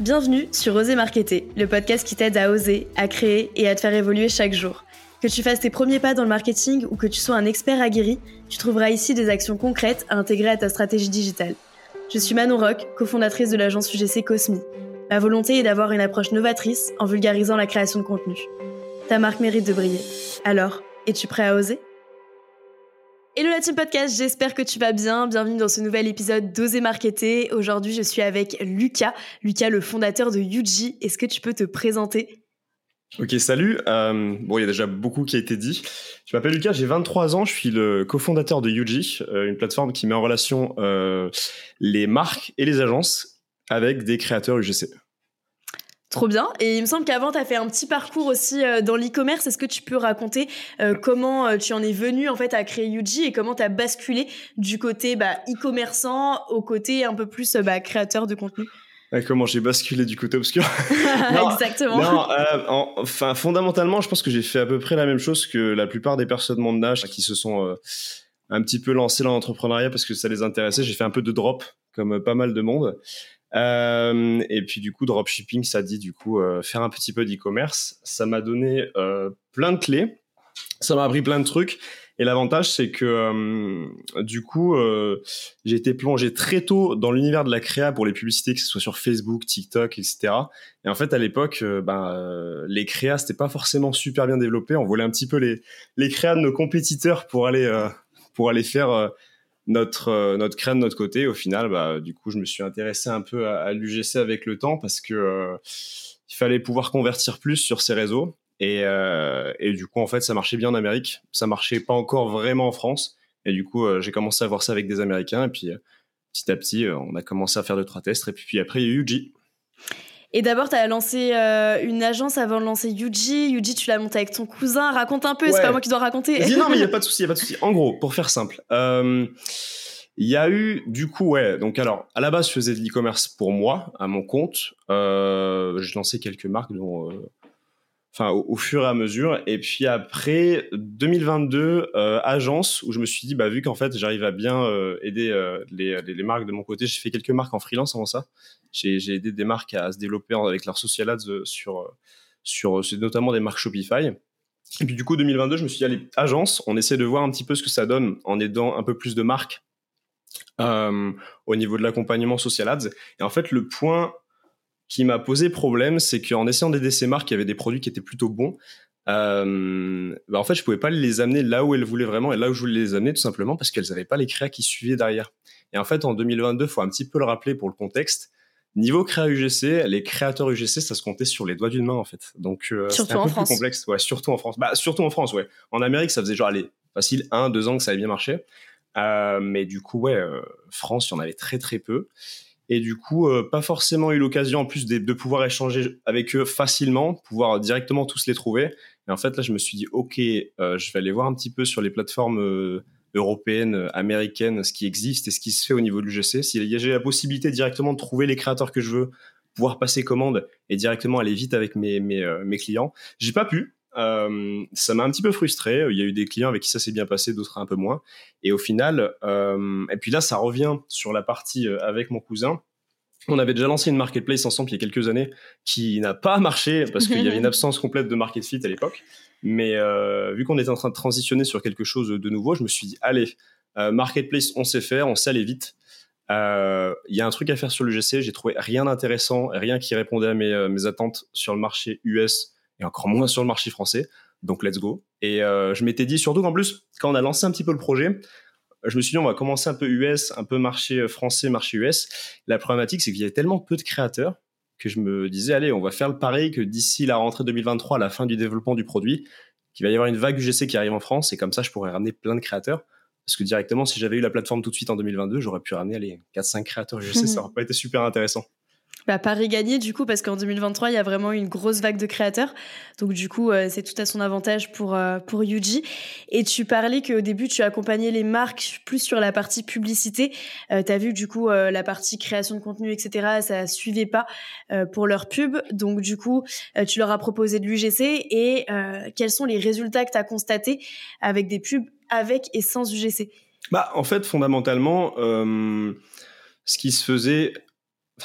Bienvenue sur Oser Marketer, le podcast qui t'aide à oser, à créer et à te faire évoluer chaque jour. Que tu fasses tes premiers pas dans le marketing ou que tu sois un expert aguerri, tu trouveras ici des actions concrètes à intégrer à ta stratégie digitale. Je suis Manon Rock, cofondatrice de l'agence UGC Cosmi. Ma volonté est d'avoir une approche novatrice en vulgarisant la création de contenu. Ta marque mérite de briller. Alors, es-tu prêt à oser? Hello la team podcast, j'espère que tu vas bien. Bienvenue dans ce nouvel épisode d'Oser Marketer. Aujourd'hui, je suis avec Lucas, Lucas le fondateur de Yuji. Est-ce que tu peux te présenter? Ok, salut. Euh, bon, il y a déjà beaucoup qui a été dit. Je m'appelle Lucas, j'ai 23 ans, je suis le cofondateur de Yuji, euh, une plateforme qui met en relation euh, les marques et les agences avec des créateurs UGC. Trop bien. Et il me semble qu'avant, tu as fait un petit parcours aussi euh, dans l'e-commerce. Est-ce que tu peux raconter euh, comment euh, tu en es venu en fait à créer Yuji et comment tu as basculé du côté bah, e-commerçant au côté un peu plus bah, créateur de contenu? Comment j'ai basculé du côté obscur? Exactement. Non, enfin, fondamentalement, je pense que j'ai fait à peu près la même chose que la plupart des personnes de mon âge qui se sont un petit peu lancées dans l'entrepreneuriat parce que ça les intéressait. J'ai fait un peu de drop, comme pas mal de monde. Euh, et puis du coup, dropshipping, ça dit du coup euh, faire un petit peu d'e-commerce. Ça m'a donné euh, plein de clés, ça m'a appris plein de trucs. Et l'avantage, c'est que euh, du coup, euh, j'ai été plongé très tôt dans l'univers de la créa pour les publicités, que ce soit sur Facebook, TikTok, etc. Et en fait, à l'époque, ben, les créas, c'était pas forcément super bien développé. On volait un petit peu les les créas de nos compétiteurs pour aller pour aller faire notre euh, notre de notre côté. Au final, bah, du coup, je me suis intéressé un peu à, l'UGC avec le temps parce que euh, il fallait pouvoir convertir plus sur ces réseaux. Et, euh, et, du coup, en fait, ça marchait bien en Amérique. Ça marchait pas encore vraiment en France. Et du coup, j'ai commencé à voir ça avec des Américains. Et puis, petit à petit, on a commencé à faire deux, trois tests. Et puis, puis après, il y a eu UG. Et d'abord, tu as lancé euh, une agence avant de lancer Yuji. Yuji, tu l'as monté avec ton cousin. Raconte un peu, c'est pas moi qui dois raconter. non, mais il n'y a pas de souci, il a pas de souci. En gros, pour faire simple, euh, il y a eu, du coup, ouais, donc alors, à la base, je faisais de l'e-commerce pour moi, à mon compte. Euh, j'ai lancé quelques marques, dont enfin au, fur et à mesure. Et puis après 2022, euh, agence où je me suis dit bah vu qu'en fait j'arrive à bien euh, aider euh, les, les, marques de mon côté, j'ai fait quelques marques en freelance avant ça. J'ai aidé des marques à se développer avec leur social ads sur sur c'est notamment des marques Shopify. Et puis du coup 2022, je me suis dit allez agence, on essaie de voir un petit peu ce que ça donne en aidant un peu plus de marques. au niveau de l'accompagnement social ads. Et en fait, le point qui m'a posé problème, c'est qu'en essayant d'aider ces marques qui avaient des produits qui étaient plutôt bons, euh, bah en fait, je pouvais pas les amener là où elles voulaient vraiment et là où je voulais les amener, tout simplement parce qu'elles n'avaient pas les créas qui suivaient derrière. Et en fait, en 2022, faut un petit peu le rappeler pour le contexte. Niveau créa UGC, les créateurs UGC, ça se comptait sur les doigts d'une main en fait. Donc euh, c'est un peu plus complexe. Ouais, surtout en France. Bah surtout en France, ouais. En Amérique, ça faisait genre allez facile un, deux ans que ça avait bien marché. Euh, mais du coup, ouais, euh, France, il y en avait très très peu et du coup euh, pas forcément eu l'occasion en plus de, pouvoir échanger avec eux facilement, pouvoir directement tous les trouver. Et en fait là je me suis dit ok, euh, je vais aller voir un petit peu sur les plateformes euh, européennes, américaines, ce qui existe et ce qui se fait au niveau de l'UGC. Si j'ai la possibilité directement de trouver les créateurs que je veux, pouvoir passer commande et directement aller vite avec mes mes, mes clients, j'ai pas pu. Euh, ça m'a un petit peu frustré. Il y a eu des clients avec qui ça s'est bien passé, d'autres un peu moins. Et au final, euh, et puis là, ça revient sur la partie euh, avec mon cousin. On avait déjà lancé une marketplace ensemble il y a quelques années qui n'a pas marché parce qu'il y avait une absence complète de market fit à l'époque. Mais euh, vu qu'on était en train de transitionner sur quelque chose de nouveau, je me suis dit allez, marketplace, on sait faire, on sait aller vite. Il y a un truc à faire sur le GC. J'ai trouvé rien d'intéressant, rien qui répondait à mes, mes attentes sur le marché US et encore moins sur le marché français. Donc let's go. Et euh, je m'étais dit surtout qu'en plus, quand on a lancé un petit peu le projet, je me suis dit on va commencer un peu US, un peu marché français, marché US. La problématique c'est qu'il y avait tellement peu de créateurs que je me disais allez, on va faire le pari que d'ici la rentrée 2023, à la fin du développement du produit, qu'il va y avoir une vague UGC qui arrive en France et comme ça je pourrais ramener plein de créateurs. Parce que directement, si j'avais eu la plateforme tout de suite en 2022, j'aurais pu ramener les 4-5 créateurs UGC, ça aurait pas été super intéressant. Bah, Paris du coup parce qu'en 2023 il y a vraiment une grosse vague de créateurs. Donc du coup euh, c'est tout à son avantage pour euh, pour Yuji. Et tu parlais qu'au début tu accompagnais les marques plus sur la partie publicité. Euh, tu as vu du coup euh, la partie création de contenu etc ça suivait pas pour leur pub. Donc du coup tu leur as proposé de l'UGC et quels sont les résultats que tu as constatés avec des pubs avec et sans UGC bah en fait fondamentalement ce qui se faisait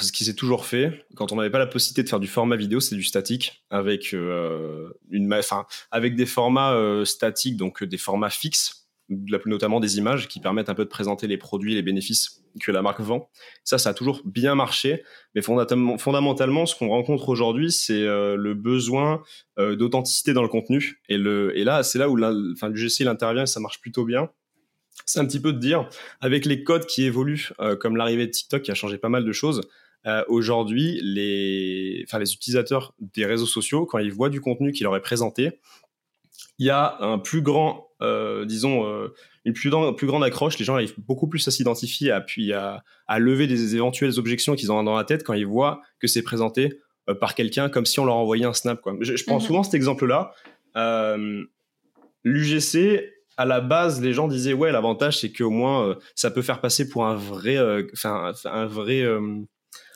ce qui s'est toujours fait, quand on n'avait pas la possibilité de faire du format vidéo, c'est du statique avec une, enfin, avec des formats statiques, donc des formats fixes notamment des images qui permettent un peu de présenter les produits les bénéfices que la marque vend. Ça, ça a toujours bien marché, mais fondamentalement, ce qu'on rencontre aujourd'hui, c'est euh, le besoin euh, d'authenticité dans le contenu. Et, le, là, c'est là où enfin, l'UGC intervient et ça marche plutôt bien. C'est un petit peu de dire, avec les codes qui évoluent, euh, comme l'arrivée de TikTok qui a changé pas mal de choses, aujourd'hui, les, enfin, les utilisateurs des réseaux sociaux, quand ils voient du contenu qui leur est présenté, il y a un plus grand, euh, disons, euh, une plus, plus, grande accroche. Les gens arrivent beaucoup plus à s'identifier, à, puis à, à, lever des éventuelles objections qu'ils ont dans la tête quand ils voient que c'est présenté euh, par quelqu'un comme si on leur envoyait un snap. Quoi. Je, prends mhm. souvent cet exemple-là. L'UGC, à la base, les gens disaient ouais, l'avantage c'est qu'au moins ça peut faire passer pour un vrai, enfin un vrai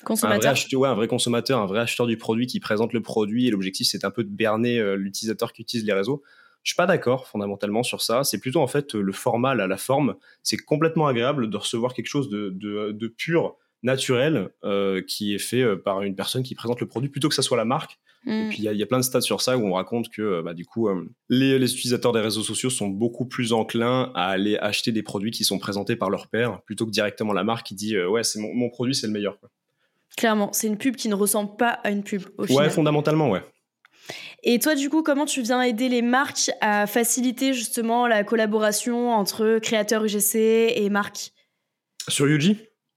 consommateur. Un vrai, acheteur, ouais, un vrai consommateur, un vrai acheteur du produit qui présente le produit et l'objectif c'est un peu de berner l'utilisateur qui utilise les réseaux. Je suis pas d'accord fondamentalement sur ça. C'est plutôt en fait le format, la, la forme. C'est complètement agréable de recevoir quelque chose de, de, de pur, naturel, euh, qui est fait euh, par une personne qui présente le produit plutôt que ça soit la marque. Et mm. puis il y, y, a plein de stats sur ça où on raconte que euh, bah, du coup les, les, utilisateurs des réseaux sociaux sont beaucoup plus enclins à aller acheter des produits qui sont présentés par leur père plutôt que directement la marque qui dit ouais c'est mon, mon, produit c'est le meilleur. Quoi. Clairement, c'est une pub qui ne ressemble pas à une pub. Au ouais, fondamentalement ouais. Et toi, du coup, comment tu viens aider les marques à faciliter justement la collaboration entre créateurs UGC et marques Sur UG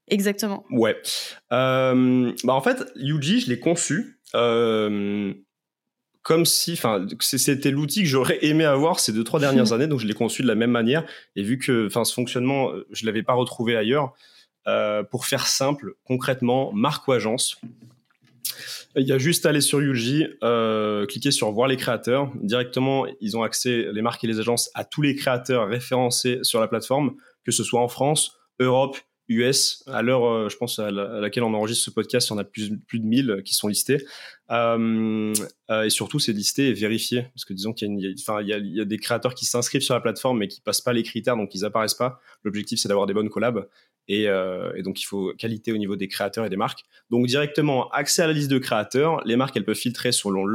Exactement. Ouais. Euh, bah en fait, UG, je l'ai conçu euh, comme si, enfin, c'était l'outil que j'aurais aimé avoir ces deux trois dernières années, donc je l'ai conçu de la même manière. Et vu que, enfin, ce fonctionnement, je l'avais pas retrouvé ailleurs. Euh, pour faire simple, concrètement, marque ou agence, il y a juste à aller sur Yuji, euh, cliquer sur voir les créateurs. Directement, ils ont accès, les marques et les agences, à tous les créateurs référencés sur la plateforme, que ce soit en France, Europe, US. À l'heure, euh, je pense, à, laquelle on enregistre ce podcast, il y en a plus, de 1000 qui sont listés. Et surtout, c'est listé et vérifié. Parce que disons qu'il y, y, a des créateurs qui s'inscrivent sur la plateforme, mais qui passent pas les critères, donc ils apparaissent pas. L'objectif, c'est d'avoir des bonnes collabs. Et, euh, et, donc, il faut qualité au niveau des créateurs et des marques. Donc, directement, accès à la liste de créateurs. Les marques, elles peuvent filtrer selon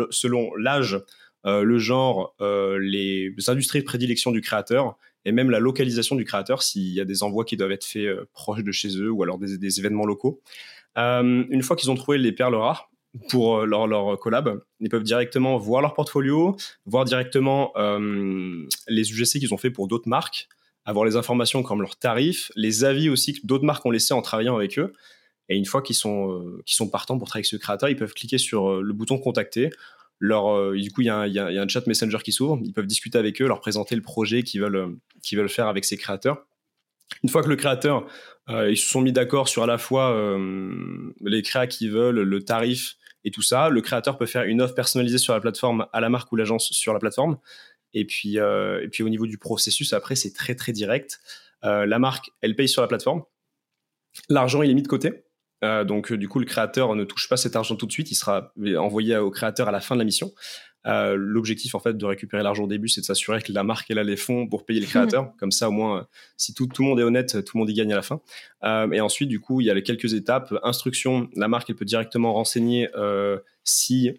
l'âge, euh, le genre, euh, les industries de prédilection du créateur et même la localisation du créateur s'il y a des envois qui doivent être faits proches de chez eux ou alors des, événements locaux. Une fois qu'ils ont trouvé les perles rares, pour leur, leur collab. Ils peuvent directement voir leur portfolio, voir directement les UGC qu'ils ont fait pour d'autres marques, avoir les informations comme leurs tarifs, les avis aussi que d'autres marques ont laissé en travaillant avec eux. Et une fois qu'ils sont, euh, sont partants pour travailler avec ce créateur, ils peuvent cliquer sur euh, le bouton contacter. Leur, euh, du coup, il y, a un chat Messenger qui s'ouvre. Ils peuvent discuter avec eux, leur présenter le projet qu'ils veulent, qu'ils veulent faire avec ces créateurs. Une fois que le créateur, ils se sont mis d'accord sur à la fois les créas qu'ils veulent, le tarif et tout ça, le créateur peut faire une offre personnalisée sur la plateforme à la marque ou l'agence sur la plateforme. Et puis, euh, et puis au niveau du processus, après, c'est très très direct. Euh, la marque, elle paye sur la plateforme. L'argent, il est mis de côté. Euh, donc, du coup, le créateur ne touche pas cet argent tout de suite. Il sera envoyé au créateur à la fin de la mission. Euh, L'objectif, en fait, de récupérer l'argent au début, c'est de s'assurer que la marque, elle a les fonds pour payer le créateur. Comme ça, au moins, si tout, tout le monde est honnête, tout le monde y gagne à la fin. Et ensuite, du coup, il y a les quelques étapes. Instruction, la marque, elle peut directement renseigner si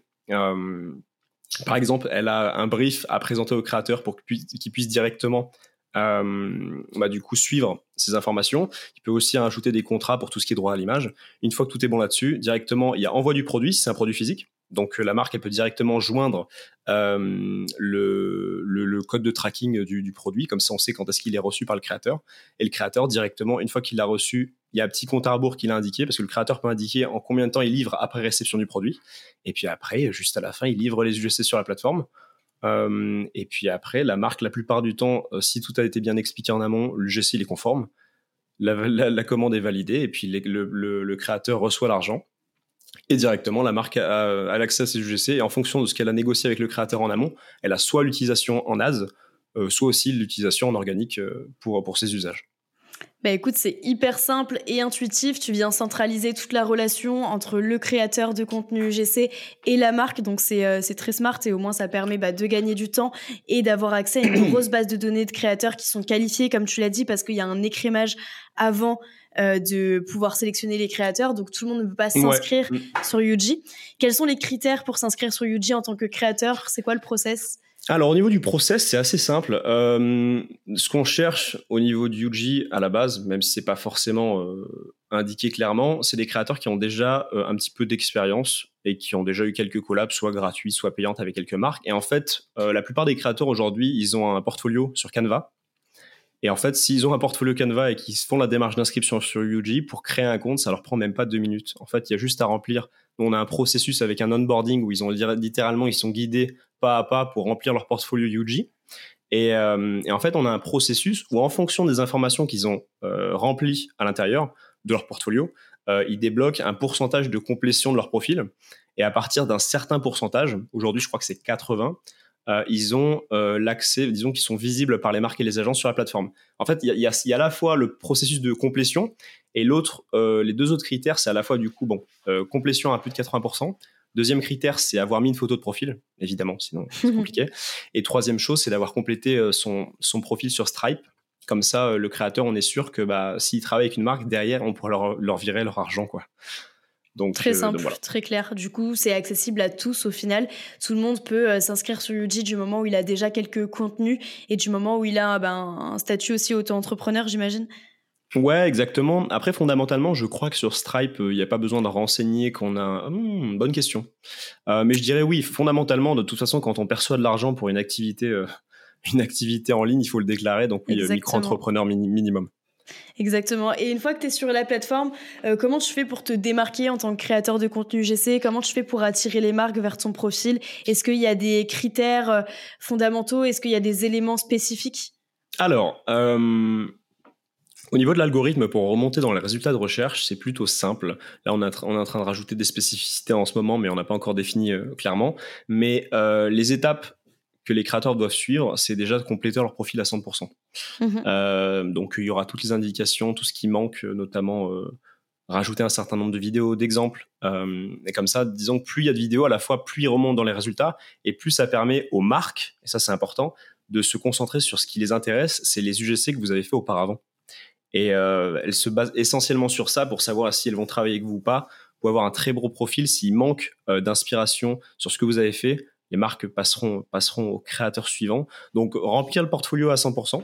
par exemple, elle a un brief à présenter au créateur pour qu'il puisse directement euh, bah, du coup suivre ces informations. Il peut aussi ajouter des contrats pour tout ce qui est droit à l'image. Une fois que tout est bon là-dessus, directement, il y a envoi du produit si c'est un produit physique. Donc euh, la marque, elle peut directement joindre euh, le, code de tracking du, du, produit, comme ça on sait quand est-ce qu'il est reçu par le créateur. Et le créateur, directement, une fois qu'il l'a reçu, il y a un petit compte à rebours qu'il a indiqué, parce que le créateur peut indiquer en combien de temps il livre après réception du produit. Et puis après, juste à la fin, il livre les UGC sur la plateforme. Euh, et puis après, la marque, la plupart du temps, si tout a été bien expliqué en amont, l'UGC est conforme. La, commande est validée et puis le, créateur reçoit l'argent. Et directement, la marque a, a l'accès à ces UGC et en fonction de ce qu'elle a négocié avec le créateur en amont, elle a soit l'utilisation en AS, euh, soit aussi l'utilisation en organique euh, pour, pour ses usages. Bah écoute, c'est hyper simple et intuitif. Tu viens centraliser toute la relation entre le créateur de contenu UGC et la marque. Donc c'est euh, très smart et au moins ça permet bah, de gagner du temps et d'avoir accès à une grosse base de données de créateurs qui sont qualifiés, comme tu l'as dit, parce qu'il y a un écrémage avant de pouvoir sélectionner les créateurs. Donc tout le monde ne peut pas s'inscrire mm. sur Yuji. Quels sont les critères pour s'inscrire sur Yuji en tant que créateur? C'est quoi le process? Alors au niveau du process, c'est assez simple. Euh, ce qu'on cherche au niveau du UG à la base, même si c'est pas forcément euh, indiqué clairement, c'est des créateurs qui ont déjà euh, un petit peu d'expérience et qui ont déjà eu quelques collabs, soit gratuits, soit payantes avec quelques marques. Et en fait, la plupart des créateurs aujourd'hui, ils ont un portfolio sur Canva. Et en fait, s'ils ont un portfolio Canva et qu'ils font la démarche d'inscription sur UG pour créer un compte, ça leur prend même pas deux minutes. En fait, il y a juste à remplir. On a un processus avec un onboarding où ils ont littéralement, ils sont guidés pas à pas pour remplir leur portfolio UG. Euh, et, en fait, on a un processus où, en fonction des informations qu'ils ont euh, remplies à l'intérieur de leur portfolio, euh, ils débloquent un pourcentage de complétion de leur profil. Et à partir d'un certain pourcentage, aujourd'hui, je crois que c'est 80, ils ont l'accès, disons qu'ils sont visibles par les marques et les agences sur la plateforme. En fait, il y, y, a à la fois le processus de complétion et l'autre, les deux autres critères, c'est à la fois du coup, bon, complétion à plus de 80%, Deuxième critère, c'est avoir mis une photo de profil, évidemment, sinon c'est compliqué. Et troisième chose, c'est d'avoir complété euh, son, son profil sur Stripe. Comme ça, euh, le créateur, on est sûr que bah, s'il travaille avec une marque, derrière, on pourra leur, leur virer leur argent. quoi. Donc, très euh, simple, très clair. Du coup, c'est accessible à tous au final. Tout le monde peut s'inscrire sur Yuji du moment où il a déjà quelques contenus et du moment où il a ben, un statut aussi auto-entrepreneur, j'imagine. Ouais, exactement. Après, fondamentalement, je crois que sur Stripe, il n'y a pas besoin de renseigner qu'on a. Hmm, bonne question. Euh, mais je dirais oui. Fondamentalement, de toute façon, quand on perçoit de l'argent pour une activité, euh, une activité en ligne, il faut le déclarer. Donc oui, micro-entrepreneur minimum. Exactement. Et une fois que tu es sur la plateforme, euh, comment tu fais pour te démarquer en tant que créateur de contenu GC Comment tu fais pour attirer les marques vers ton profil? Est-ce qu'il y a des critères fondamentaux? Est-ce qu'il y a des éléments spécifiques? Alors, au niveau de l'algorithme, pour remonter dans les résultats de recherche, c'est plutôt simple. Là, on, est en train de rajouter des spécificités en ce moment, mais on n'a pas encore défini euh, clairement. Mais euh, les étapes que les créateurs doivent suivre, c'est déjà de compléter leur profil à 100%. Mhm. Euh, donc, il y aura toutes les indications, tout ce qui manque, notamment rajouter un certain nombre de vidéos, d'exemples. et comme ça, disons que plus il y a de vidéos, à la fois plus ils remontent dans les résultats, et plus ça permet aux marques, et ça c'est important, de se concentrer sur ce qui les intéresse, c'est les UGC que vous avez fait auparavant. Et euh, elles se basent essentiellement sur ça pour savoir si elles vont travailler avec vous ou pas. Pour avoir un très beau profil. S'il manque euh, d'inspiration sur ce que vous avez fait, les marques passeront, passeront au créateur suivant. Donc, remplir le portfolio à 100%.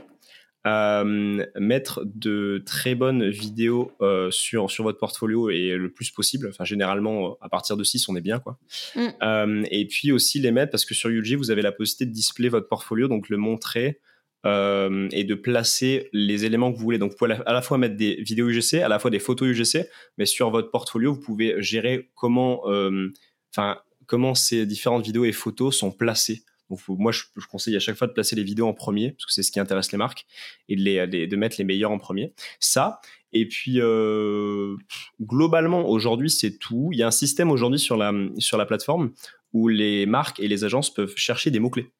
Euh, mettre de très bonnes vidéos euh, sur, sur votre portfolio et le plus possible. Enfin, généralement, à partir de 6, on est bien. quoi. Mm. Euh, et puis aussi les mettre, parce que sur UG, vous avez la possibilité de display votre portfolio, donc le montrer euh, et de placer les éléments que vous voulez. Donc, vous pouvez à la fois mettre des vidéos UGC, à la fois des photos UGC, mais sur votre portfolio, vous pouvez gérer comment, euh, enfin, comment ces différentes vidéos et photos sont placées. Donc, moi, je, conseille à chaque fois de placer les vidéos en premier, parce que c'est ce qui intéresse les marques, et de, mettre les meilleurs en premier. Ça, et puis, euh, globalement, aujourd'hui, c'est tout. Il y a un système aujourd'hui sur la, sur la plateforme où les marques et les agences peuvent chercher des mots-clés.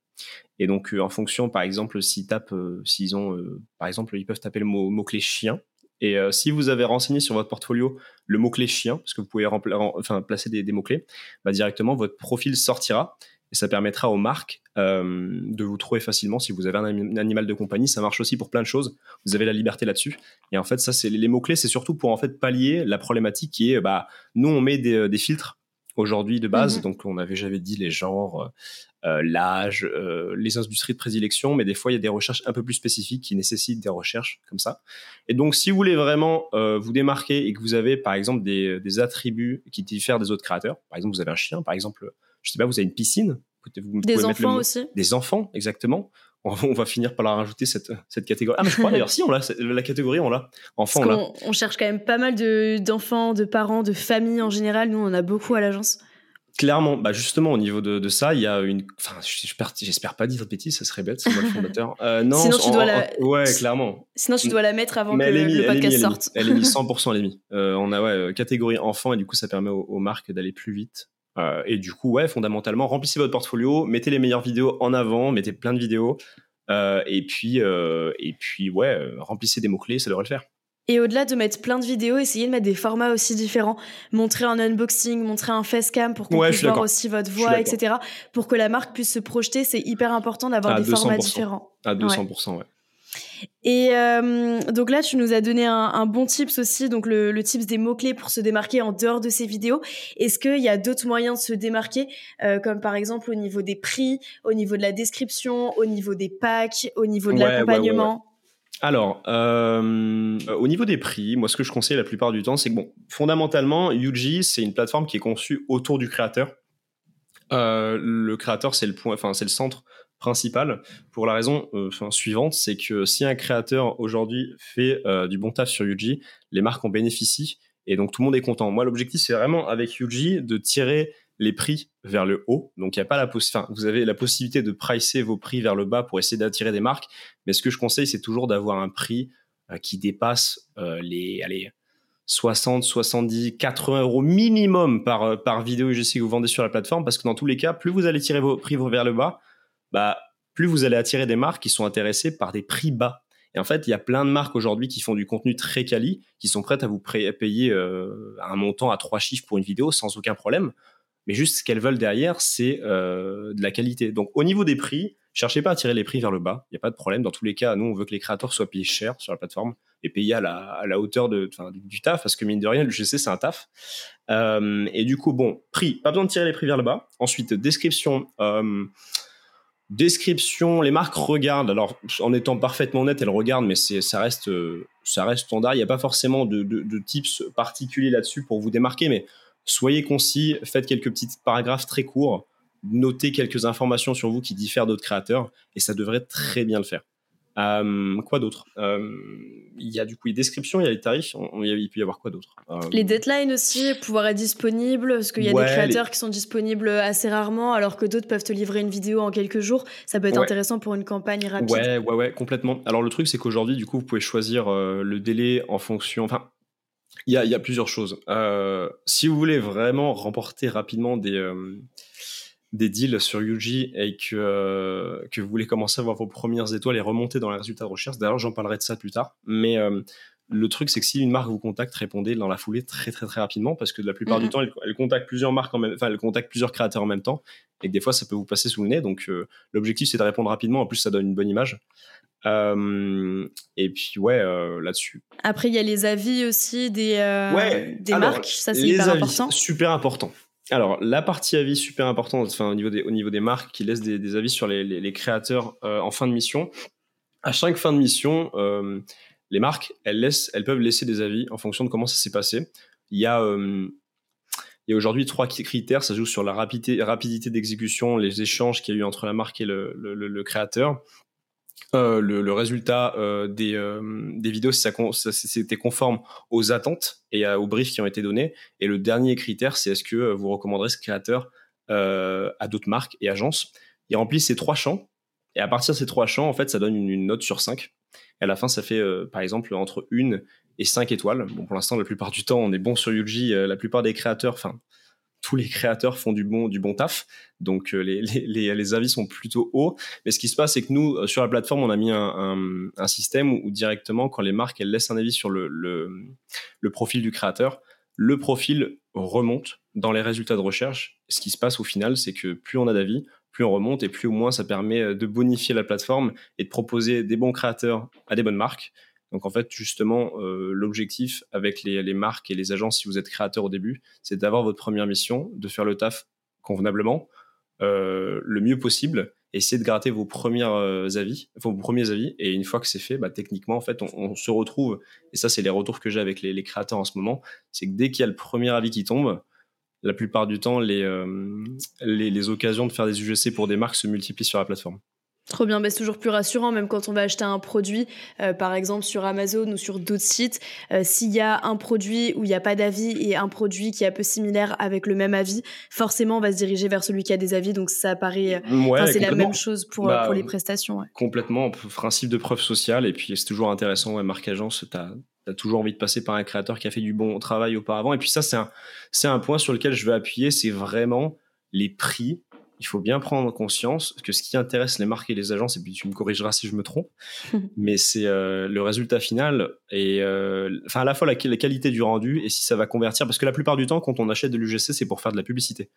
Et donc, euh, en fonction, par exemple, s'ils tapent, euh, s'ils ont, par exemple, ils peuvent taper le mot, clé chien. Et si vous avez renseigné sur votre portfolio le mot-clé chien, parce que vous pouvez enfin, placer des, mots-clés, bah, directement, votre profil sortira et ça permettra aux marques de vous trouver facilement. Si vous avez un, animal de compagnie, ça marche aussi pour plein de choses. Vous avez la liberté là-dessus. Et en fait, ça, c'est les mots-clés, c'est surtout pour en fait pallier la problématique qui est, bah, nous, on met des filtres aujourd'hui de base. Mhm. Donc, on avait, j'avais dit les genres, euh, euh, l'âge, euh, les industries de prédilection, mais des fois, il y a des recherches un peu plus spécifiques qui nécessitent des recherches comme ça. Et donc, si vous voulez vraiment vous démarquer et que vous avez, par exemple, des, des, attributs qui diffèrent des autres créateurs, par exemple, vous avez un chien, par exemple, je sais pas, vous avez une piscine. Vous des enfants aussi. Des enfants, exactement on va finir par la rajouter cette, cette catégorie. Ah, mais je crois d'ailleurs, si, on l'a, la catégorie, on l'a. Enfant, on On cherche quand même pas mal d'enfants, de, parents, de familles en général. Nous, on a beaucoup à l'agence. Clairement, bah justement au niveau de, ça, il y a une. Enfin, j'espère pas dire de bêtises, ça serait bête, c'est moi le fondateur. Euh, non, Sinon, tu dois la. Ouais, clairement. Sinon, tu dois la mettre avant que le podcast sorte. Elle est mise 100%, elle est mise. Euh, on a ouais, euh, catégorie enfant et du coup, ça permet aux marques d'aller plus vite. Euh, et du coup, ouais, fondamentalement, remplissez votre portfolio, mettez les meilleures vidéos en avant, mettez plein de vidéos. Euh, et puis, euh, et puis, ouais, remplissez des mots-clés, ça devrait le faire. Et au-delà de mettre plein de vidéos, essayez de mettre des formats aussi différents. Montrer un unboxing, montrer un facecam pour qu'on puisse voir aussi votre voix, etc. Pour que la marque puisse se projeter, c'est hyper important d'avoir des formats différents. À 200%, ouais. Et euh, donc là, tu nous as donné un, bon tips aussi, donc le, le tips des mots-clés pour se démarquer en dehors de ces vidéos. Est-ce qu'il y a d'autres moyens de se démarquer, euh, comme par exemple au niveau des prix, au niveau de la description, au niveau des packs, au niveau de l'accompagnement? Alors, euh, au niveau des prix, moi, ce que je conseille la plupart du temps, c'est que, bon, fondamentalement, UG, c'est une plateforme qui est conçue autour du créateur. le créateur, c'est le point, enfin, c'est le centre principal pour la raison euh, suivante, c'est que si un créateur aujourd'hui fait euh, du bon taf sur UG, les marques en bénéficient et donc tout le monde est content. Moi, l'objectif, c'est vraiment avec UG de tirer les prix vers le haut. Donc, il y a pas la enfin, vous avez la possibilité de pricer vos prix vers le bas pour essayer d'attirer des marques. Mais ce que je conseille, c'est toujours d'avoir un prix euh, qui dépasse les, allez, 60, 70, 80 euros minimum par, par vidéo UGC que vous vendez sur la plateforme. Parce que dans tous les cas, plus vous allez tirer vos prix vers le bas, bah, plus vous allez attirer des marques qui sont intéressées par des prix bas. Et en fait, il y a plein de marques aujourd'hui qui font du contenu très quali, qui sont prêtes à vous payer euh, un montant à trois chiffres pour une vidéo sans aucun problème. Mais juste ce qu'elles veulent derrière, c'est euh, de la qualité. Donc au niveau des prix, cherchez pas à tirer les prix vers le bas. Il n'y a pas de problème. Dans tous les cas, nous, on veut que les créateurs soient payés cher sur la plateforme et payés à la, hauteur de, du, taf, parce que mine de rien, le GC, c'est un taf. Euh, et du coup, bon, prix, pas besoin de tirer les prix vers le bas. Ensuite, description. Description, les marques regardent. Alors, en étant parfaitement honnête, elles regardent, mais ça reste, ça reste standard. Il n'y a pas forcément de, de, tips particuliers là-dessus pour vous démarquer, mais soyez concis, faites quelques petits paragraphes très courts, notez quelques informations sur vous qui diffèrent d'autres créateurs, et ça devrait très bien le faire. Euh, quoi d'autre? Euh, Il y a du coup les descriptions, il y a les tarifs, il, peut y avoir quoi d'autre? Euh, Les deadlines aussi, pouvoir être disponible, parce qu'il y a des créateurs qui sont disponibles assez rarement, alors que d'autres peuvent te livrer une vidéo en quelques jours. Ça peut être intéressant pour une campagne rapide. Ouais, ouais, ouais, complètement. Alors le truc, c'est qu'aujourd'hui, du coup, vous pouvez choisir le délai en fonction. Enfin, il y a, y a, plusieurs choses. si vous voulez vraiment remporter rapidement des des deals sur UG et que, euh, que vous voulez commencer à voir vos premières étoiles et remonter dans les résultats de recherche, d'ailleurs j'en parlerai de ça plus tard, mais euh, le truc c'est que si une marque vous contacte, répondez dans la foulée très très très rapidement parce que la plupart du mhm. temps elle, contacte plusieurs marques en même, enfin elle contacte plusieurs créateurs en même temps et que des fois ça peut vous passer sous le nez donc euh, l'objectif c'est de répondre rapidement en plus ça donne une bonne image et puis ouais là-dessus. Après il y a les avis aussi des, des marques, ça c'est hyper important. Super important. Alors, la partie avis super importante, enfin, au niveau des, au niveau des marques qui laissent des, avis sur les, créateurs euh, en fin de mission. À chaque fin de mission, euh, les marques, elles, laissent, elles peuvent laisser des avis en fonction de comment ça s'est passé. Il y a, euh, il y a aujourd'hui trois critères. Ça joue sur la rapidité, rapidité d'exécution, les échanges qu'il y a eu entre la marque et le, le créateur. Euh, le, résultat euh, des, euh, des, vidéos si ça, c'était conforme aux attentes et aux briefs qui ont été donnés. Et le dernier critère, c'est est-ce que vous recommanderez ce créateur à d'autres marques et agences? Il remplit ces trois champs. Et à partir de ces trois champs, en fait, ça donne une, note sur 5. Et à la fin, ça fait, par exemple, entre 1 et 5 étoiles. Bon, pour l'instant, la plupart du temps, on est bon sur Yuji. la plupart des créateurs, enfin, tous les créateurs font du bon, du bon taf. Donc euh, les, les, avis sont plutôt hauts. Mais ce qui se passe, c'est que nous, euh, sur la plateforme, on a mis un, un, système où, directement, quand les marques elles laissent un avis sur le, le, le profil du créateur, le profil remonte dans les résultats de recherche. Ce qui se passe au final, c'est que plus on a d'avis, plus on remonte et plus au moins ça permet euh, de bonifier la plateforme et de proposer des bons créateurs à des bonnes marques. Donc en fait, justement, euh, l'objectif avec les, marques et les agences, si vous êtes créateur au début, c'est d'avoir votre première mission, de faire le taf convenablement, euh, le mieux possible, essayer de gratter vos premiers euh, avis, vos premiers avis, et une fois que c'est fait, bah, techniquement, en fait, on, se retrouve, et ça, c'est les retours que j'ai avec les, créateurs en ce moment, c'est que dès qu'il y a le premier avis qui tombe, la plupart du temps, les, les occasions de faire des UGC pour des marques se multiplient sur la plateforme. Trop bien, bah, c'est toujours plus rassurant, même quand on va acheter un produit, euh, par exemple sur Amazon ou sur d'autres sites. Euh, s'il y a un produit où il n'y a pas d'avis et un produit qui est un peu similaire avec le même avis, forcément on va se diriger vers celui qui a des avis. Donc ça paraît, euh, c'est la même chose pour, bah, pour les prestations. Complètement, principe de preuve sociale. Et puis c'est toujours intéressant, ouais, marque agence, tu as, toujours envie de passer par un créateur qui a fait du bon travail auparavant. Et puis ça, c'est un, un point sur lequel je veux appuyer, c'est vraiment les prix il faut bien prendre conscience que ce qui intéresse les marques et les agences, et puis tu me corrigeras si je me trompe, mais c'est euh, le résultat final et euh, enfin à la fois la, qualité du rendu et si ça va convertir, parce que la plupart du temps, quand on achète de l'UGC, c'est pour faire de la publicité.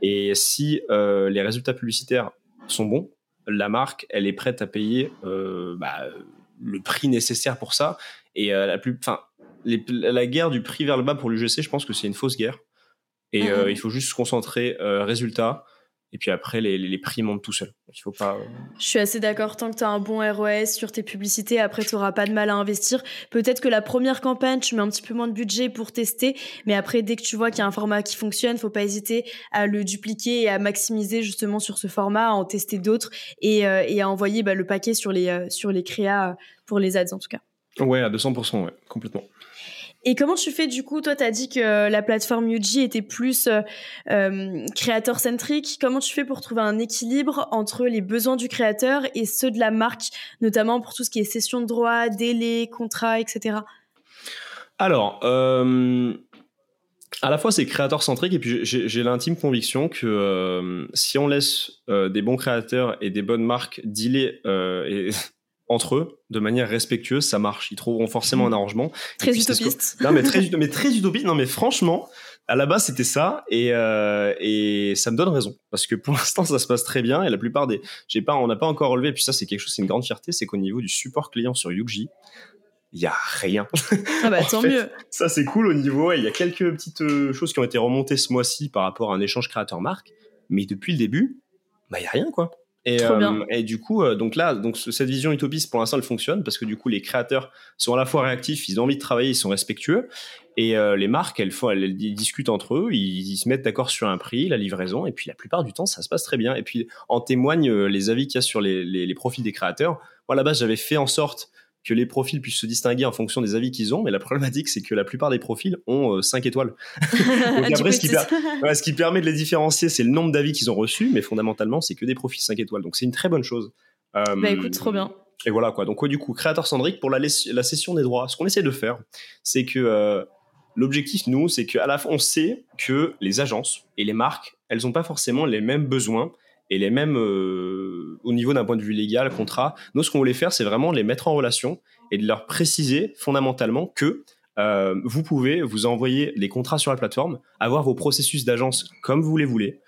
Et si euh, les résultats publicitaires sont bons, la marque, elle est prête à payer bah, le prix nécessaire pour ça. Et la plus, enfin, la guerre du prix vers le bas pour l'UGC, je pense que c'est une fausse guerre. Et il faut juste se concentrer résultat et puis après, les, les, prix montent tout seuls. Il faut pas. Euh, Je suis assez d'accord. Tant que tu as un bon ROS sur tes publicités, après, tu n'auras pas de mal à investir. Peut-être que la première campagne, tu mets un petit peu moins de budget pour tester. Mais après, dès que tu vois qu'il y a un format qui fonctionne, faut pas hésiter à le dupliquer et à maximiser justement sur ce format, à en tester d'autres et, euh, et, à envoyer bah, le paquet sur les, euh, sur les créas pour les ads en tout cas. Ouais, à 200%, ouais, complètement. Et comment tu fais du coup? Toi, tu as dit que la plateforme Yuji était plus euh, euh, créateur-centrique. Comment tu fais pour trouver un équilibre entre les besoins du créateur et ceux de la marque, notamment pour tout ce qui est cession de droits, délais, contrats, etc. Alors, euh, à la fois c'est créateur-centrique et puis j'ai l'intime conviction que si on laisse des bons créateurs et des bonnes marques dealer et entre eux de manière respectueuse, ça marche. Ils trouveront forcément un arrangement. Très utopiste. Non, mais très, mais très utopiste. Non, mais franchement, à la base, c'était ça. Et, euh, et ça me donne raison. Parce que pour l'instant, ça se passe très bien. Et la plupart des. J'ai pas, on n'a pas encore relevé. Et puis ça, c'est quelque chose, c'est une grande fierté. C'est qu'au niveau du support client sur Yuji, il y a rien. Ah bah tant mieux. Ça, c'est cool au niveau. Il y a quelques petites euh, choses qui ont été remontées ce mois-ci par rapport à un échange créateur-marque. Mais depuis le début, bah, il y a rien, quoi. Et, euh, et, du coup, euh, donc là, donc cette vision utopiste pour l'instant elle fonctionne parce que du coup les créateurs sont à la fois réactifs, ils ont envie de travailler, ils sont respectueux, et euh, les marques elles font, elles, discutent entre eux, ils, se mettent d'accord sur un prix, la livraison, et puis la plupart du temps ça se passe très bien. Et puis en témoignent les avis qu'il y a sur les, les, les profils des créateurs. Moi à la base j'avais fait en sorte que les profils puissent se distinguer en fonction des avis qu'ils ont, mais la problématique, c'est que la plupart des profils ont 5 euh, étoiles. Donc après, ce qui, ce qui, permet de les différencier, c'est le nombre d'avis qu'ils ont reçus, mais fondamentalement, c'est que des profils 5 étoiles. Donc c'est une très bonne chose. Euh, bah écoute, trop bien. Et voilà quoi. Donc du coup, créateur Sandrick, pour la, la cession des droits, ce qu'on essaie de faire, c'est que euh, l'objectif, nous, c'est qu'à la fin, on sait que les agences et les marques, elles n'ont pas forcément les mêmes besoins et les mêmes euh, au niveau d'un point de vue légal, contrat. Nous, ce qu'on voulait faire, c'est vraiment les mettre en relation et de leur préciser fondamentalement que euh, vous pouvez vous envoyer les contrats sur la plateforme, avoir vos processus d'agence comme vous les voulez,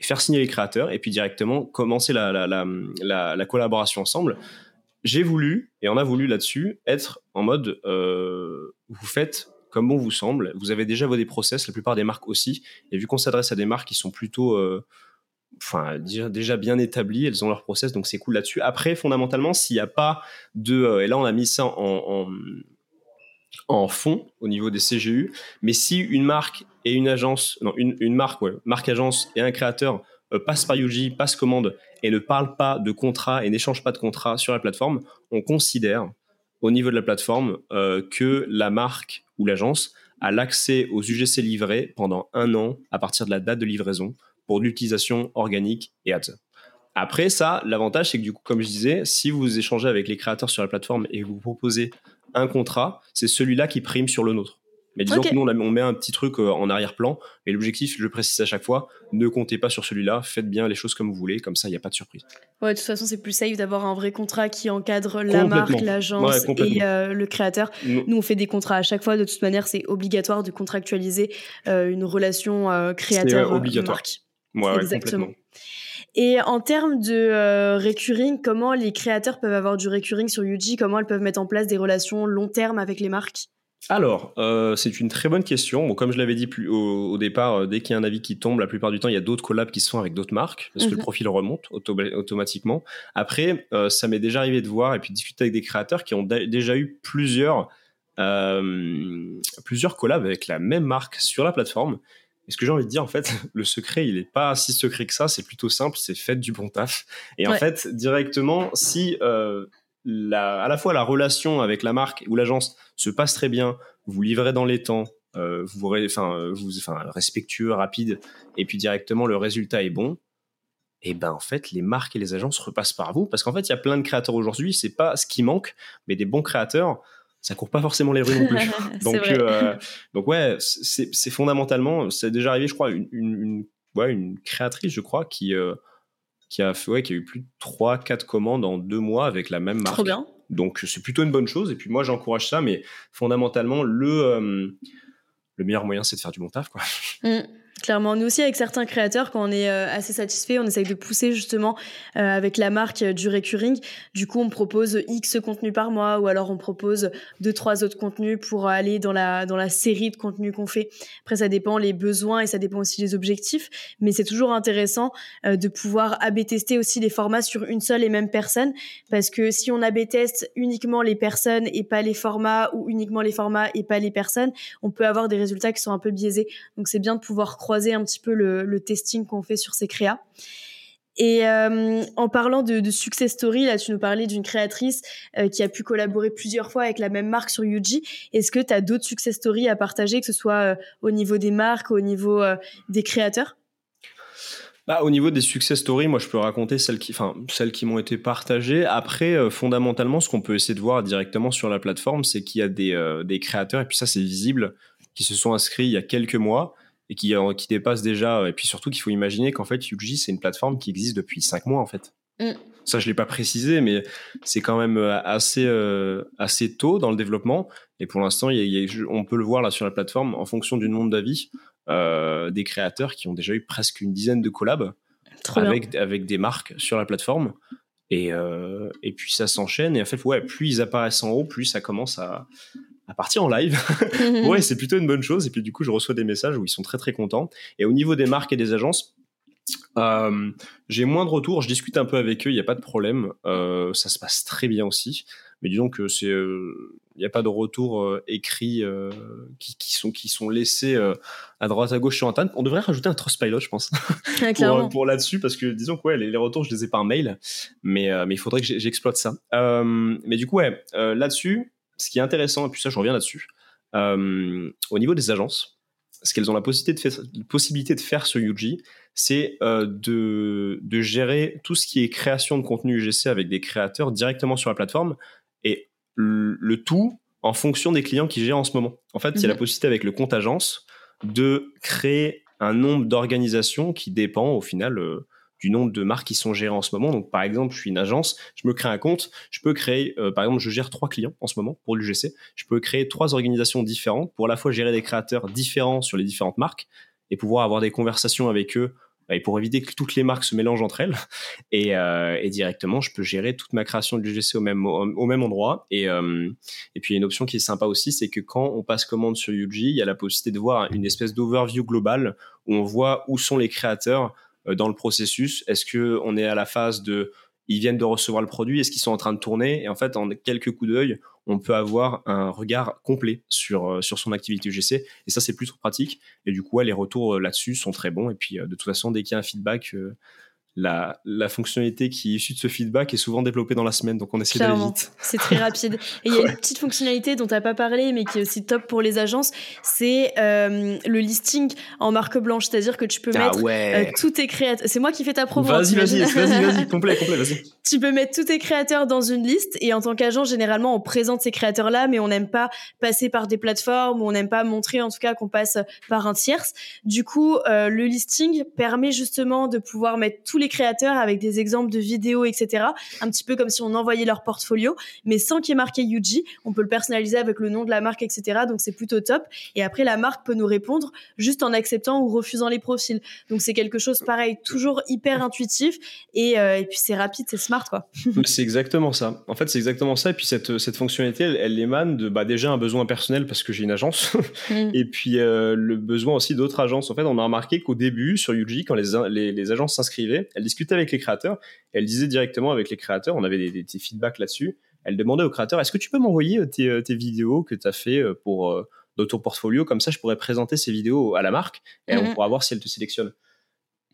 faire signer les créateurs et puis directement commencer la, la, collaboration ensemble. J'ai voulu, et on a voulu là-dessus, être en mode euh, vous faites comme bon vous semble. Vous avez déjà vos des process, la plupart des marques aussi. Et vu qu'on s'adresse à des marques qui sont plutôt enfin déjà bien établies, elles ont leur process, donc c'est cool là-dessus. Après, fondamentalement, s'il n'y a pas de, euh, et là on a mis ça en, en, fond au niveau des CGU, mais si une marque et une agence, non une, une marque, ouais, marque agence et un créateur euh, passent par Yuji, passent commande et ne parlent pas de contrat et n'échangent pas de contrat sur la plateforme, on considère au niveau de la plateforme euh, que la marque ou l'agence a l'accès aux UGC livrés pendant un an à partir de la date de livraison pour l'utilisation organique et ads. Après ça, l'avantage, c'est que du coup, comme je disais, si vous échangez avec les créateurs sur la plateforme et vous proposez un contrat, c'est celui-là qui prime sur le nôtre. Mais disons que nous, on, met un petit truc euh, en arrière-plan. Et l'objectif, je le précise à chaque fois, ne comptez pas sur celui-là. Faites bien les choses comme vous voulez. Comme ça, il n'y a pas de surprise. Ouais, de toute façon, c'est plus safe d'avoir un vrai contrat qui encadre la marque, l'agence et euh, le créateur. Nous, on fait des contrats à chaque fois. De toute manière, c'est obligatoire de contractualiser euh, une relation créateur-marque. Exactement. Et en termes de euh, recurring, comment les créateurs peuvent avoir du recurring sur Yuji? Comment elles peuvent mettre en place des relations long terme avec les marques? Alors, euh, c'est une très bonne question. Bon, comme je l'avais dit plus au, départ, euh, dès qu'il y a un avis qui tombe, la plupart du temps, il y a d'autres collabs qui se font avec d'autres marques parce que le mhm. profil remonte automatiquement. Après, ça m'est déjà arrivé de voir et puis discuter avec des créateurs qui ont déjà eu plusieurs plusieurs collabs avec la même marque sur la plateforme et ce que j'ai envie de dire, en fait, le secret, il n'est pas si secret que ça, c'est plutôt simple, c'est faites du bon taf. Et en fait, directement, si euh, la, à la fois la relation avec la marque ou l'agence se passe très bien, vous livrez dans les temps, euh, vous, enfin, vous, enfin, respectueux, rapide, et puis directement le résultat est bon, et ben en fait les marques et les agences repassent par vous parce qu'en fait il y a plein de créateurs aujourd'hui c'est pas ce qui manque mais des bons créateurs ça court pas forcément les rues non plus. donc, euh, donc ouais, c'est fondamentalement, c'est déjà arrivé, je crois, une, une, ouais, une créatrice, je crois, qui, euh, qui, a, ouais, qui a eu plus de 3-4 commandes en deux mois avec la même marque. Trop bien. Donc c'est plutôt une bonne chose. Et puis moi, j'encourage ça, mais fondamentalement, le, euh, le meilleur moyen, c'est de faire du bon taf. Quoi. Mmh. Clairement, nous aussi avec certains créateurs, quand on est euh, assez satisfait, on essaye de pousser justement euh, avec la marque euh, du recurring. Du coup, on propose X contenus par mois ou alors on propose deux, trois autres contenus pour aller dans la, dans la série de contenus qu'on fait. Après, ça dépend les besoins et ça dépend aussi des objectifs, mais c'est toujours intéressant de pouvoir AB tester aussi les formats sur une seule et même personne parce que si on AB teste uniquement les personnes et pas les formats ou uniquement les formats et pas les personnes, on peut avoir des résultats qui sont un peu biaisés. Donc, c'est bien de pouvoir croiser un petit peu le, testing qu'on fait sur ces créas. Et euh, en parlant de, success story, là, tu nous parlais d'une créatrice euh, qui a pu collaborer plusieurs fois avec la même marque sur Yuji. Est-ce que tu as d'autres success stories à partager, que ce soit euh, au niveau des marques, au niveau des créateurs? Bah, au niveau des success stories, moi je peux raconter celles qui, enfin, celles qui m'ont été partagées. Après, fondamentalement, ce qu'on peut essayer de voir directement sur la plateforme, c'est qu'il y a des créateurs, et puis ça c'est visible, qui se sont inscrits il y a quelques mois et qui, euh, qui dépasse déjà. Et puis surtout qu'il faut imaginer qu'en fait, Yuji, c'est une plateforme qui existe depuis 5 mois en fait. Mm. Ça, je l'ai pas précisé, mais c'est quand même euh, assez, euh, assez tôt dans le développement. Et pour l'instant, on peut le voir là sur la plateforme, en fonction du nombre d'avis, des créateurs qui ont déjà eu presque une dizaine de collabs avec, avec des marques sur la plateforme. Et, et puis ça s'enchaîne. Et en fait, ouais, plus ils apparaissent en haut, plus ça commence à, à partir en live. ouais, c'est plutôt une bonne chose. Et puis du coup, je reçois des messages où ils sont très très contents. Et au niveau des marques et des agences, euh, j'ai moins de retours. Je discute un peu avec eux, il n'y a pas de problème. Euh, ça se passe très bien aussi. Mais disons que c'est, euh, il n'y a pas de retours écrits qui, sont qui sont laissés à droite à gauche sur Internet. On devrait rajouter un Trustpilot, je pense, pour, pour là-dessus, parce que disons que ouais, les, retours, je les ai par mail, mais mais il faudrait que j'exploite ça. mais du coup, ouais, là-dessus, ce qui est intéressant, et puis ça, je reviens là-dessus, euh, au niveau des agences, ce qu'elles ont la possibilité de, faire, possibilité de faire sur UG, c'est euh, de, de, gérer tout ce qui est création de contenu UGC avec des créateurs directement sur la plateforme et le, tout en fonction des clients qui gèrent en ce moment. En fait, il y a la mhm. possibilité avec le compte agence de créer un nombre d'organisations qui dépend au final euh, du nombre de marques qui sont gérées en ce moment. Donc, par exemple, je suis une agence, je me crée un compte, je peux créer, euh, par exemple, je gère trois clients en ce moment pour l'UGC. Je peux créer trois organisations différentes pour à la fois gérer des créateurs différents sur les différentes marques et pouvoir avoir des conversations avec eux et pour éviter que toutes les marques se mélangent entre elles. Et, euh, et directement, je peux gérer toute ma création de l'UGC au même, au, même endroit. Et, euh, et puis, une option qui est sympa aussi, c'est que quand on passe commande sur UG, il y a la possibilité de voir une espèce d'overview global où on voit où sont les créateurs dans le processus Est-ce que on est à la phase de ils viennent de recevoir le produit, est-ce qu'ils sont en train de tourner? Et en fait, en quelques coups d'œil, on peut avoir un regard complet sur, euh, son activité UGC. Et ça, c'est plutôt pratique. Et du coup, les retours euh, là-dessus sont très bons. Et puis, de toute façon, dès qu'il y a un feedback, la, la, fonctionnalité qui est issue de ce feedback est souvent développée dans la semaine, donc on essaie d'aller vite. C'est très rapide. Et il y a une petite fonctionnalité dont tu n'as pas parlé, mais qui est aussi top pour les agences, c'est euh, le listing en marque blanche, c'est-à-dire que tu peux ah mettre euh, tous tes créateurs. C'est moi qui fais ta promo. Vas-y, vas-y, vas-y, vas-y, complet, complet, vas-y. Tu peux mettre tous tes créateurs dans une liste, et en tant qu'agent, généralement, on présente ces créateurs-là, mais on n'aime pas passer par des plateformes, ou on n'aime pas montrer, en tout cas, qu'on passe par un tierce. Du coup, euh, le listing permet justement de pouvoir mettre tous les créateurs avec des exemples de vidéos, etc. Un petit peu comme si on envoyait leur portfolio, mais sans qu'il y ait marqué UG. On peut le personnaliser avec le nom de la marque, etc. Donc c'est plutôt top. Et après, la marque peut nous répondre juste en acceptant ou refusant les profils. Donc c'est quelque chose pareil, toujours hyper intuitif. Et, euh, et puis c'est rapide, c'est smart, quoi. c'est exactement ça. En fait, c'est exactement ça. Et puis cette, cette fonctionnalité, elle, émane de bah, déjà un besoin personnel parce que j'ai une agence. Mm. Et puis euh, le besoin aussi d'autres agences. En fait, on a remarqué qu'au début, sur UG, quand les, les, les agences s'inscrivaient, elle discutait avec les créateurs, elle disait directement avec les créateurs, on avait des, des, feedbacks là-dessus, elle demandait aux créateurs, est-ce que tu peux m'envoyer euh, tes, euh, tes, vidéos que tu as fait euh, pour dans ton portfolio, comme ça je pourrais présenter ces vidéos à la marque et on mhm. pourra voir si elle te sélectionne.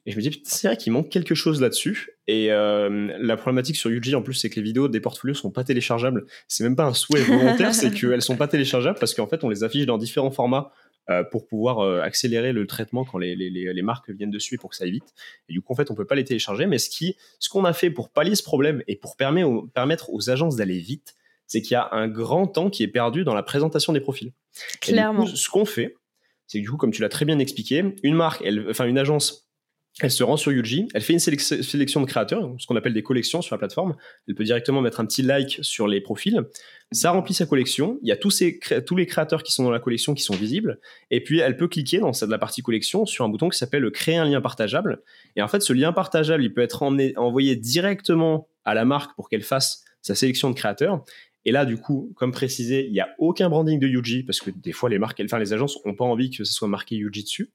Et je me dis, c'est vrai qu'il manque quelque chose là-dessus. Et la problématique sur UG, en plus, c'est que les vidéos des portfolios sont pas téléchargeables. C'est même pas un souhait volontaire, c'est qu'elles sont pas téléchargeables parce qu'en fait, on les affiche dans différents formats euh, pour pouvoir euh, accélérer le traitement quand les, les, les, marques viennent dessus et pour que ça aille vite. Et du coup, en fait, on peut pas les télécharger. Mais ce qui, ce qu'on a fait pour pallier ce problème et pour permettre permettre aux agences d'aller vite, c'est qu'il y a un grand temps qui est perdu dans la présentation des profils. Clairement. ce qu'on fait, c'est que du coup, comme tu l'as très bien expliqué, une marque, elle, enfin une agence elle se rend sur Yuji, elle fait une sélection de créateurs, ce qu'on appelle des collections sur la plateforme. Elle peut directement mettre un petit like sur les profils. Ça remplit sa collection. Il y a tous, les créateurs qui sont dans la collection qui sont visibles. Et puis, elle peut cliquer dans la partie collection sur un bouton qui s'appelle créer un lien partageable. Et en fait, ce lien partageable, il peut être envoyé directement à la marque pour qu'elle fasse sa sélection de créateurs. Et là, du coup, comme précisé, il n'y a aucun branding de Yuji parce que des fois, les marques, enfin, les agences n'ont pas envie que ce soit marqué Yuji dessus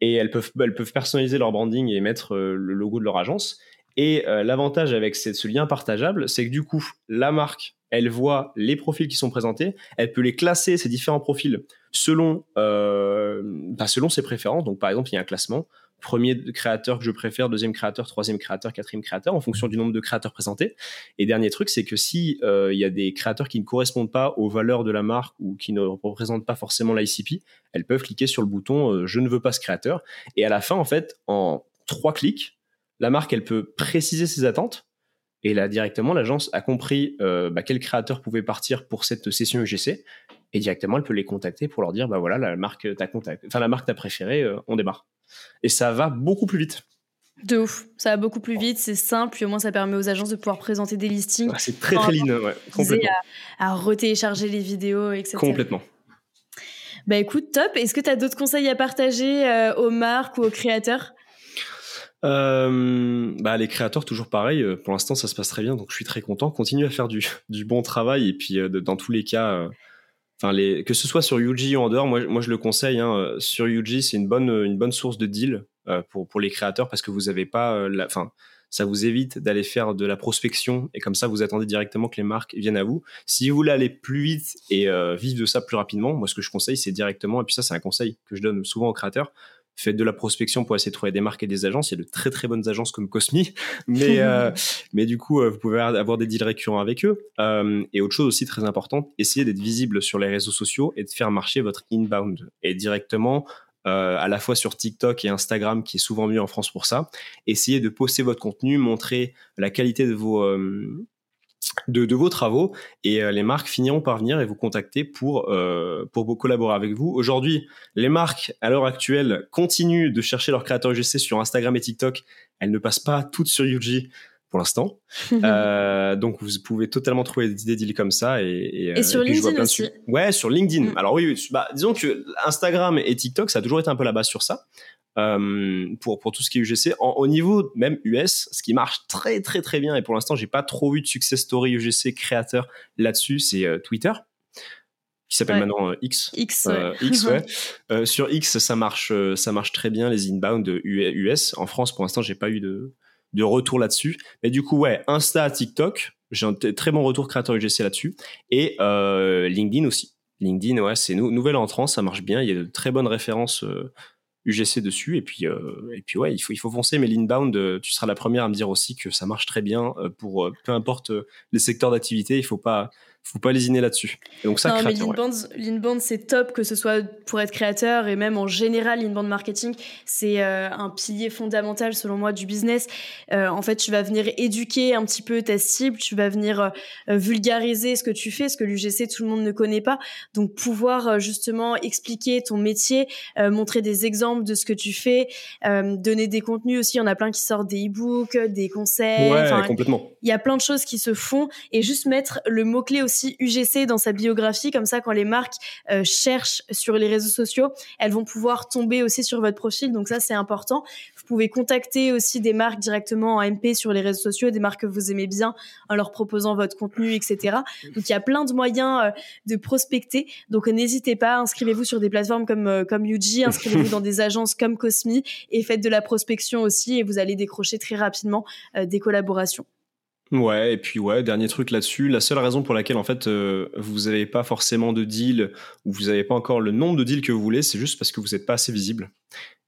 et elles peuvent, elles peuvent personnaliser leur branding et mettre euh, le logo de leur agence. Et euh, l'avantage avec ce lien partageable, c'est que du coup, la marque, elle voit les profils qui sont présentés, elle peut les classer, ces différents profils, selon, euh, bah, selon ses préférences. Donc, par exemple, il y a un classement premier créateur que je préfère, deuxième créateur, troisième créateur, quatrième créateur, en fonction du nombre de créateurs présentés. Et dernier truc, c'est que si euh, il y a des créateurs qui ne correspondent pas aux valeurs de la marque ou qui ne représentent pas forcément l'ICP, elles peuvent cliquer sur le bouton euh, je ne veux pas ce créateur. Et à la fin, en fait, en trois clics, la marque elle peut préciser ses attentes. Et là, directement, l'agence a compris euh, bah, quel créateur pouvait partir pour cette session UGC. Et directement, elle peut les contacter pour leur dire, bah voilà, la marque t'a contact... enfin la marque t'a préféré, on démarre et ça va beaucoup plus vite. De ouf, ça va beaucoup plus vite, c'est simple, et au moins ça permet aux agences de pouvoir présenter des listings. c'est très très lean, ouais, complètement. À, à retélécharger les vidéos, etc. Complètement. Bah écoute, top. Est-ce que tu as d'autres conseils à partager euh, aux marques ou aux créateurs? Euh, bah les créateurs toujours pareil euh, pour l'instant ça se passe très bien donc je suis très content continue à faire du, du bon travail et puis dans tous les cas Que ce soit sur Yuji ou en dehors, moi, je le conseille. Hein, euh, sur Yuji, c'est une bonne, bonne source de deal euh, pour, les créateurs parce que vous avez pas, euh, la, ça vous évite d'aller faire de la prospection et comme ça vous attendez directement que les marques viennent à vous. Si vous voulez aller plus vite et vivre de ça plus rapidement, moi ce que je conseille c'est directement, et puis ça c'est un conseil que je donne souvent aux créateurs, faites de la prospection pour essayer de trouver des marques et des agences. Il y a de très très bonnes agences comme Cosmi, mais euh, mais du coup euh, vous pouvez avoir des deals récurrents avec eux. Euh, et autre chose aussi très importante, essayez d'être visible sur les réseaux sociaux et de faire marcher votre inbound et directement. à la fois sur TikTok et Instagram, qui est souvent mieux en France pour ça. Essayez de poster votre contenu, montrer la qualité de vos, de, vos travaux et euh, les marques finiront par venir et vous contacter pour, euh, pour collaborer avec vous. Aujourd'hui, les marques, à l'heure actuelle, continuent de chercher leurs créateurs UGC sur Instagram et TikTok. Elles ne passent pas toutes sur UG pour l'instant. Euh, donc, vous pouvez totalement trouver des, deals comme ça. Et, et, sur LinkedIn aussi. Ouais, sur LinkedIn. Mm. Alors oui, bah, disons que Instagram et TikTok, ça a toujours été un peu la base sur ça. Euh, pour, pour tout ce qui est UGC. au niveau même US, ce qui marche très très très bien, et pour l'instant j'ai pas trop vu de success story UGC créateur là-dessus, c'est euh, Twitter qui s'appelle maintenant euh, X. X, X ouais. sur X, ça marche, ça marche très bien les inbound US. En France, pour l'instant, j'ai pas eu de, de retour là-dessus. Mais du coup, ouais, Insta, TikTok, j'ai un très bon retour créateur UGC là-dessus. Et LinkedIn aussi. LinkedIn, ouais, c'est nou nouvelle entrance, ça marche bien. Il y a de très bonnes références UGC dessus. Et puis, euh, et puis ouais, il faut, il faut foncer. Mais l'inbound, euh, tu seras la première à me dire aussi que ça marche très bien euh, pour peu importe les secteurs d'activité. Il faut pas, faut pas lésiner là-dessus. donc ça, non, l'inbound, c'est top que ce soit pour être créateur et même en général, l'inbound marketing, c'est euh, un pilier fondamental selon moi du business. Euh, en fait, tu vas venir éduquer un petit peu ta cible, tu vas venir euh, vulgariser ce que tu fais, ce que l'UGC tout le monde ne connaît pas. Donc pouvoir justement expliquer ton métier, montrer des exemples de ce que tu fais, donner des contenus aussi. Il y en a plein qui sortent des e-books, des conseils. Ouais, complètement. Il y a plein de choses qui se font et juste mettre le mot clé aussi UGC dans sa biographie, comme ça quand les marques euh, cherchent sur les réseaux sociaux, elles vont pouvoir tomber aussi sur votre profil, donc ça c'est important. Vous pouvez contacter aussi des marques directement en MP sur les réseaux sociaux, des marques que vous aimez bien, en leur proposant votre contenu, etc. Donc il y a plein de moyens euh, de prospecter, donc n'hésitez pas, inscrivez-vous sur des plateformes comme euh, comme UG, inscrivez-vous dans des agences comme Cosmi et faites de la prospection aussi et vous allez décrocher très rapidement des collaborations. Ouais, et puis ouais, dernier truc là-dessus, la seule raison pour laquelle en fait euh, vous n'avez pas forcément de deal ou vous n'avez pas encore le nombre de deals que vous voulez, c'est juste parce que vous n'êtes pas assez visible.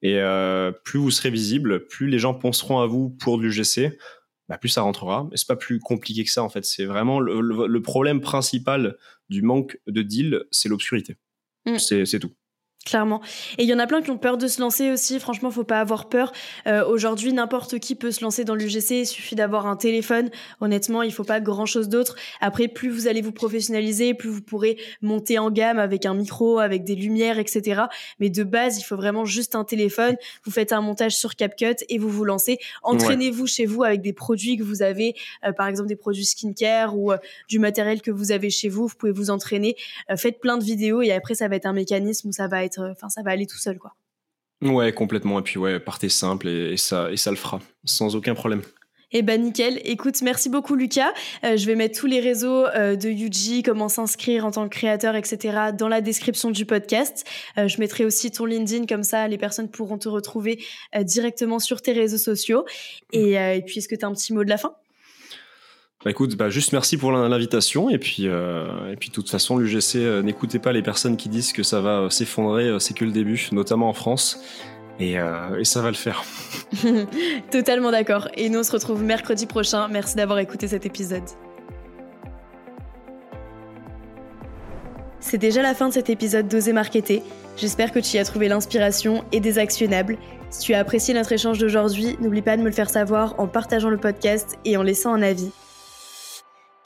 Et euh, plus vous serez visible, plus les gens penseront à vous pour de l'UGC, bah, plus ça rentrera. Mais c'est pas plus compliqué que ça en fait. C'est vraiment le, problème principal du manque de deal, c'est l'obscurité. Mm. C'est tout. Clairement. Et il y en a plein qui ont peur de se lancer aussi. Franchement, faut pas avoir peur. Euh, aujourd'hui, n'importe qui peut se lancer dans l'UGC. Il suffit d'avoir un téléphone. Honnêtement, il faut pas grand chose d'autre. Après, plus vous allez vous professionnaliser, plus vous pourrez monter en gamme avec un micro, avec des lumières, etc. Mais de base, il faut vraiment juste un téléphone. Vous faites un montage sur CapCut et vous vous lancez. Entraînez-vous chez vous avec des produits que vous avez, euh, par exemple des produits skincare ou euh, du matériel que vous avez chez vous. Vous pouvez vous entraîner. faites plein de vidéos et après, ça va être un mécanisme où ça va être enfin, ça va aller tout seul, quoi. Ouais, complètement. Et puis, ouais, partez simple et, ça, et ça le fera, sans aucun problème. Eh ben nickel. Écoute, merci beaucoup Lucas. Euh, je vais mettre tous les réseaux euh, de Yuji, comment s'inscrire en tant que créateur, etc. dans la description du podcast. Euh, je mettrai aussi ton LinkedIn comme ça, les personnes pourront te retrouver directement sur tes réseaux sociaux. Et, et puis, est-ce que tu as un petit mot de la fin? Bah écoute, bah juste merci pour l'invitation et puis euh, et puis de toute façon l'UGC euh, n'écoutez pas les personnes qui disent que ça va euh, s'effondrer, c'est que le début, notamment en France et, et ça va le faire. Totalement d'accord. Et nous on se retrouve mercredi prochain. Merci d'avoir écouté cet épisode. C'est déjà la fin de cet épisode d'Oser Marketer. J'espère que tu y as trouvé l'inspiration et des actionnables. Si tu as apprécié notre échange d'aujourd'hui, n'oublie pas de me le faire savoir en partageant le podcast et en laissant un avis.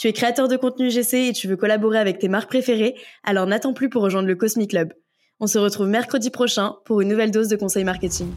Tu es créateur de contenu GC et tu veux collaborer avec tes marques préférées, alors n'attends plus pour rejoindre le Cosmic Club. On se retrouve mercredi prochain pour une nouvelle dose de conseils marketing.